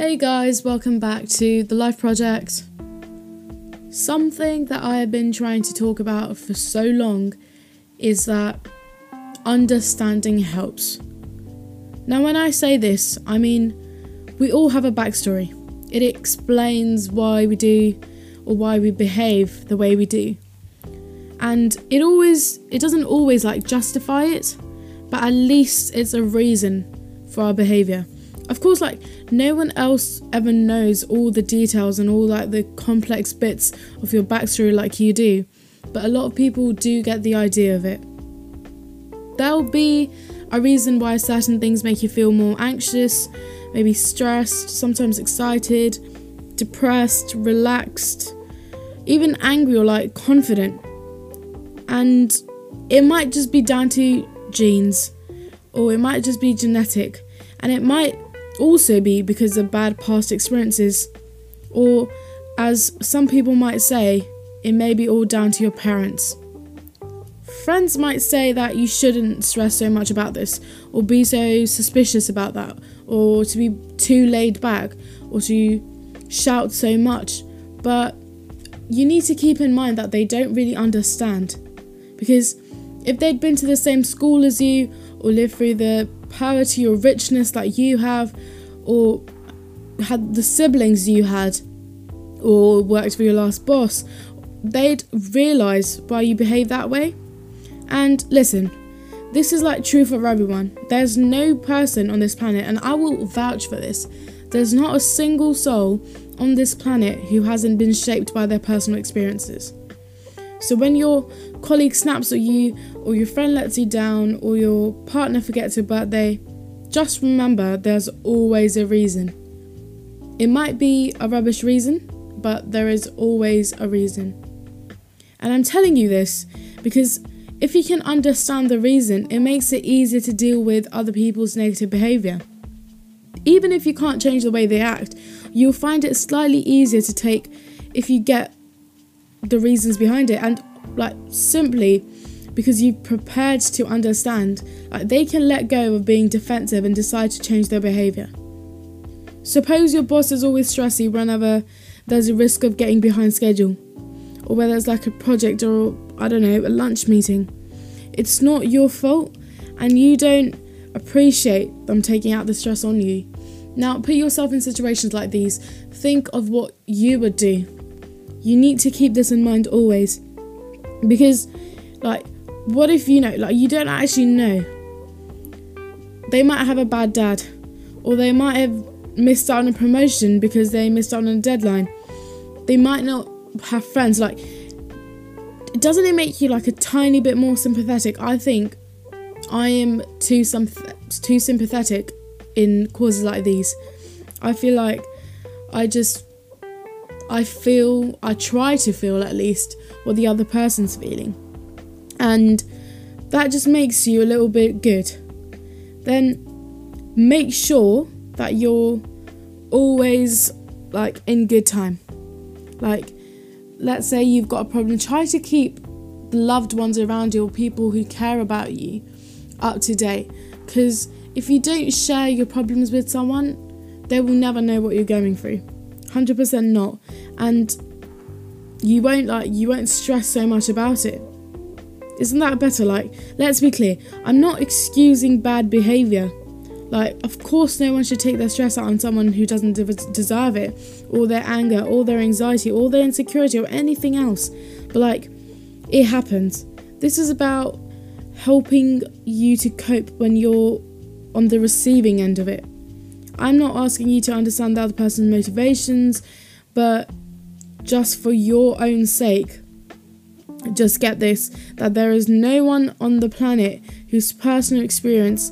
Hey guys, welcome back to the Life Project. Something that I have been trying to talk about for so long is that understanding helps. Now, when I say this, I mean we all have a backstory. It explains why we do or why we behave the way we do. And it always, it doesn't always like justify it, but at least it's a reason for our behavior. Of course, like no one else ever knows all the details and all like the complex bits of your backstory like you do, but a lot of people do get the idea of it. There'll be a reason why certain things make you feel more anxious, maybe stressed, sometimes excited, depressed, relaxed, even angry or like confident. And it might just be down to genes, or it might just be genetic, and it might also be because of bad past experiences, or as some people might say, it may be all down to your parents. Friends might say that you shouldn't stress so much about this, or be so suspicious about that, or to be too laid back, or to shout so much, but you need to keep in mind that they don't really understand. Because if they'd been to the same school as you, or lived through the poverty or richness that you have, or had the siblings you had, or worked for your last boss, they'd realise why you behave that way. And listen, this is like true for everyone. There's no person on this planet, and I will vouch for this, there's not a single soul on this planet who hasn't been shaped by their personal experiences. So when your colleague snaps at you, or your friend lets you down, or your partner forgets your birthday, just remember there's always a reason. It might be a rubbish reason, but there is always a reason. And I'm telling you this because if you can understand the reason, it makes it easier to deal with other people's negative behavior. Even if you can't change the way they act, you'll find it slightly easier to take if you get the reasons behind it and like simply because you've prepared to understand like they can let go of being defensive and decide to change their behavior. Suppose your boss is always stressy whenever there's a risk of getting behind schedule or whether it's like a project or i don't know a lunch meeting. It's not your fault and you don't appreciate them taking out the stress on you. Now put yourself in situations like these. Think of what you would do. You need to keep this in mind always because like what if you know like you don't actually know? They might have a bad dad or they might have missed out on a promotion because they missed out on a deadline. They might not have friends like doesn't it make you like a tiny bit more sympathetic? I think i am too some too sympathetic in causes like these. I feel like i just i feel i try to feel at least what the other person's feeling and that just makes you a little bit good, then make sure that you're always like in good time. Like, let's say you've got a problem, try to keep the loved ones around you or people who care about you up to date. Because if you don't share your problems with someone, they will never know what you're going through. 100% not. And you won't like you won't stress so much about it isn't that better? Like, let's be clear. I'm not excusing bad behavior. Like, of course, no one should take their stress out on someone who doesn't de- deserve it, or their anger, or their anxiety, or their insecurity, or anything else. But, like, it happens. This is about helping you to cope when you're on the receiving end of it. I'm not asking you to understand the other person's motivations, but just for your own sake, just get this that there is no one on the planet whose personal experience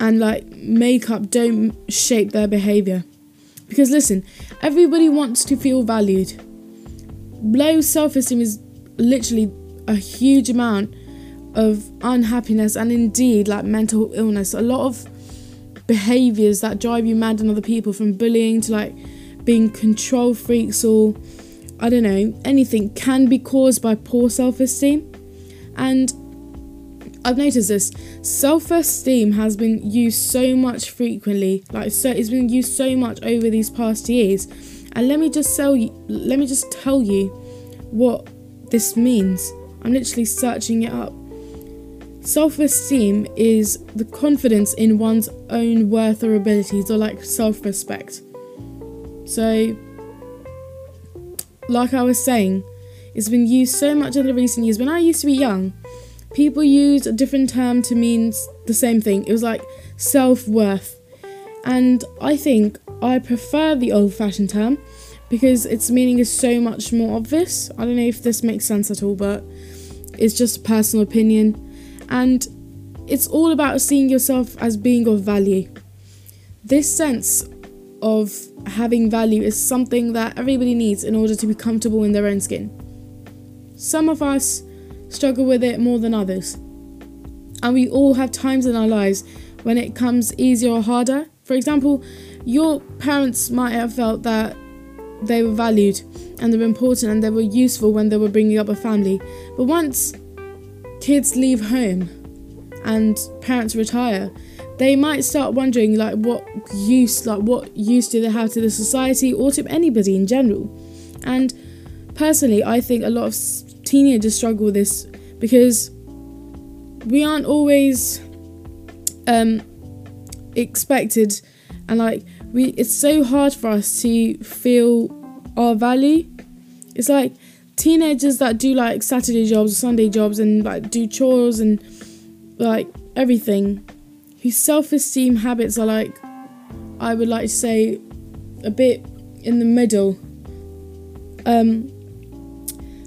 and like makeup don't shape their behavior. Because listen, everybody wants to feel valued. Low self esteem is literally a huge amount of unhappiness and indeed like mental illness. A lot of behaviors that drive you mad on other people from bullying to like being control freaks or I don't know, anything can be caused by poor self esteem. And I've noticed this self esteem has been used so much frequently, like so it's been used so much over these past years. And let me just tell you, let me just tell you what this means. I'm literally searching it up. Self esteem is the confidence in one's own worth or abilities, or like self respect. So, like I was saying, it's been used so much in the recent years. When I used to be young, people used a different term to mean the same thing. It was like self worth. And I think I prefer the old fashioned term because its meaning is so much more obvious. I don't know if this makes sense at all, but it's just a personal opinion. And it's all about seeing yourself as being of value. This sense of having value is something that everybody needs in order to be comfortable in their own skin. Some of us struggle with it more than others. And we all have times in our lives when it comes easier or harder. For example, your parents might have felt that they were valued and they were important and they were useful when they were bringing up a family. But once kids leave home and parents retire, they might start wondering like what use like what use do they have to the society or to anybody in general. And personally, I think a lot of teenagers struggle with this because we aren't always um, expected and like we it's so hard for us to feel our value it's like teenagers that do like saturday jobs sunday jobs and like do chores and like everything whose self-esteem habits are like i would like to say a bit in the middle um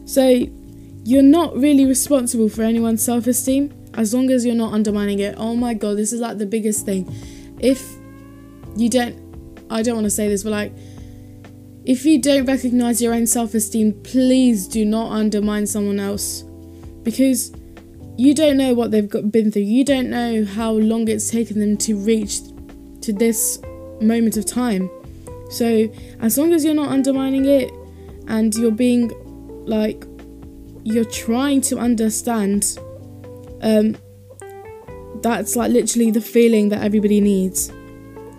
so you're not really responsible for anyone's self esteem as long as you're not undermining it. Oh my god, this is like the biggest thing. If you don't, I don't want to say this, but like, if you don't recognize your own self esteem, please do not undermine someone else because you don't know what they've got, been through. You don't know how long it's taken them to reach to this moment of time. So, as long as you're not undermining it and you're being like you're trying to understand um, that's like literally the feeling that everybody needs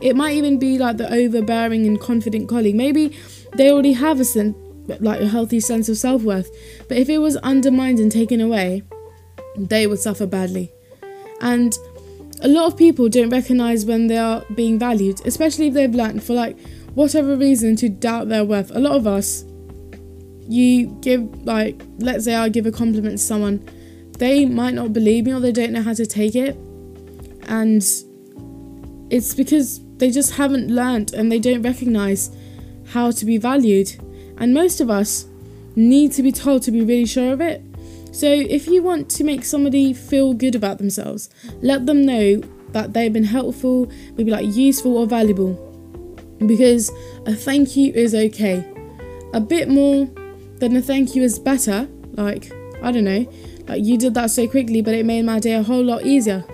it might even be like the overbearing and confident colleague maybe they already have a sense like a healthy sense of self-worth but if it was undermined and taken away they would suffer badly and a lot of people don't recognize when they are being valued especially if they've learned for like whatever reason to doubt their worth a lot of us you give like let's say I give a compliment to someone, they might not believe me or they don't know how to take it. And it's because they just haven't learned and they don't recognize how to be valued. And most of us need to be told to be really sure of it. So if you want to make somebody feel good about themselves, let them know that they've been helpful, maybe like useful or valuable. Because a thank you is okay. A bit more than a thank you is better. Like, I don't know, like you did that so quickly, but it made my day a whole lot easier.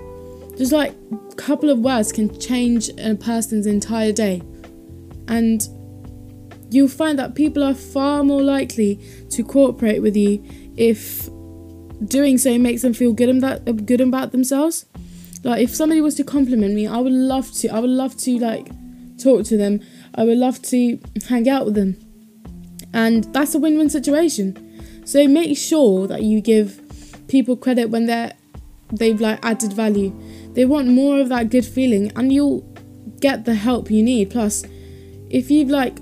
Just like a couple of words can change a person's entire day. And you'll find that people are far more likely to cooperate with you if doing so makes them feel good about good about themselves. Like if somebody was to compliment me, I would love to. I would love to like talk to them. I would love to hang out with them and that's a win-win situation. So make sure that you give people credit when they're they've like added value. They want more of that good feeling and you'll get the help you need. Plus, if you've like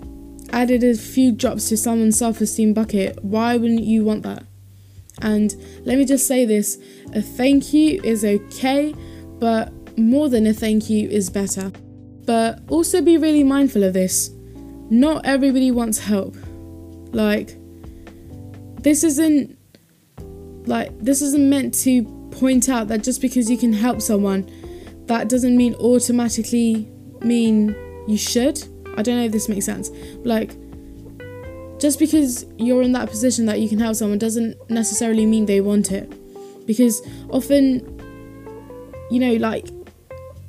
added a few drops to someone's self-esteem bucket, why wouldn't you want that? And let me just say this, a thank you is okay, but more than a thank you is better. But also be really mindful of this. Not everybody wants help. Like, this isn't like this isn't meant to point out that just because you can help someone, that doesn't mean automatically mean you should. I don't know if this makes sense. Like, just because you're in that position that you can help someone doesn't necessarily mean they want it. Because often, you know, like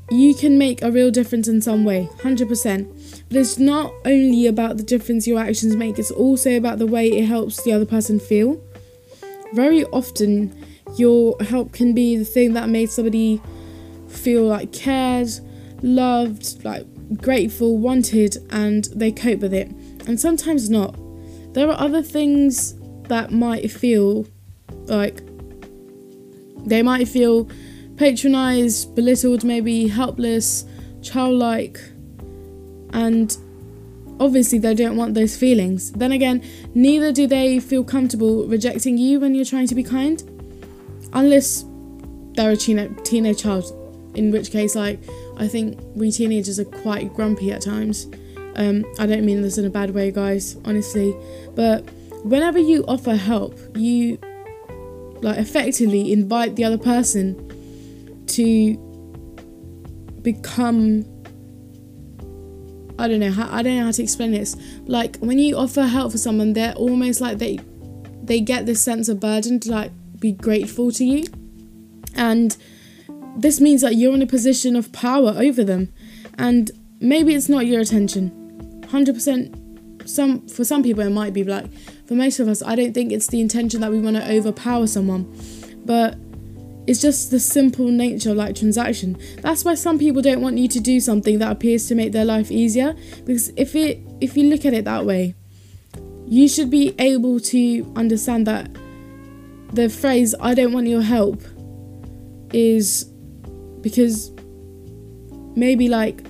you can make a real difference in some way, 100%. But it's not only about the difference your actions make, it's also about the way it helps the other person feel. Very often, Your help can be the thing that made somebody feel like cared, loved, like grateful, wanted, and they cope with it. And sometimes not. There are other things that might feel like they might feel patronized, belittled, maybe helpless, childlike, and obviously they don't want those feelings. Then again, neither do they feel comfortable rejecting you when you're trying to be kind, unless they're a teenage, teenage child, in which case, like, I think we teenagers are quite grumpy at times. Um, I don't mean this in a bad way, guys, honestly, but whenever you offer help, you like effectively invite the other person to become I don't know how I don't know how to explain this. Like when you offer help for someone, they're almost like they they get this sense of burden to like be grateful to you. And this means that you're in a position of power over them. And maybe it's not your attention. 100% some for some people it might be like for most of us I don't think it's the intention that we want to overpower someone. But it's just the simple nature of like transaction. That's why some people don't want you to do something that appears to make their life easier. Because if it if you look at it that way, you should be able to understand that the phrase I don't want your help is because maybe like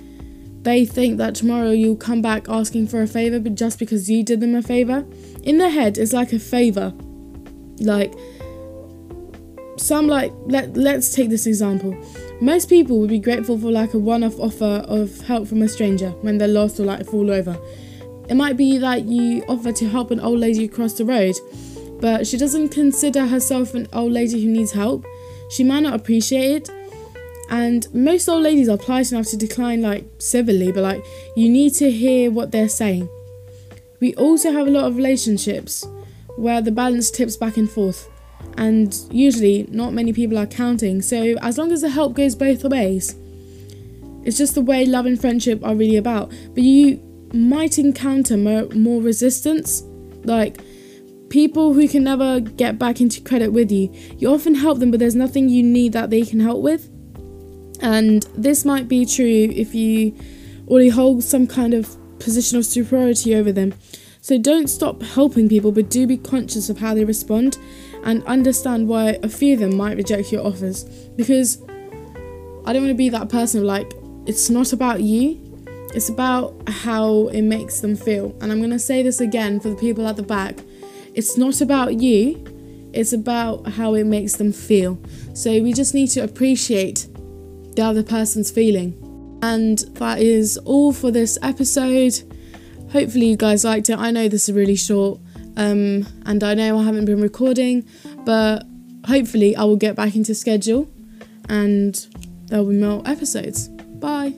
they think that tomorrow you'll come back asking for a favor but just because you did them a favor. In their head it's like a favor. Like some like let let's take this example. Most people would be grateful for like a one-off offer of help from a stranger when they're lost or like fall over. It might be that you offer to help an old lady across the road, but she doesn't consider herself an old lady who needs help. She might not appreciate it. And most old ladies are polite enough to decline like civilly, but like you need to hear what they're saying. We also have a lot of relationships where the balance tips back and forth and usually not many people are counting. So as long as the help goes both ways, it's just the way love and friendship are really about. But you might encounter more, more resistance, like people who can never get back into credit with you. You often help them, but there's nothing you need that they can help with. And this might be true if you already hold some kind of position of superiority over them. So don't stop helping people, but do be conscious of how they respond and understand why a few of them might reject your offers. Because I don't want to be that person like, it's not about you, it's about how it makes them feel. And I'm going to say this again for the people at the back it's not about you, it's about how it makes them feel. So we just need to appreciate the other person's feeling. And that is all for this episode. Hopefully, you guys liked it. I know this is really short, um, and I know I haven't been recording, but hopefully, I will get back into schedule and there will be more episodes. Bye.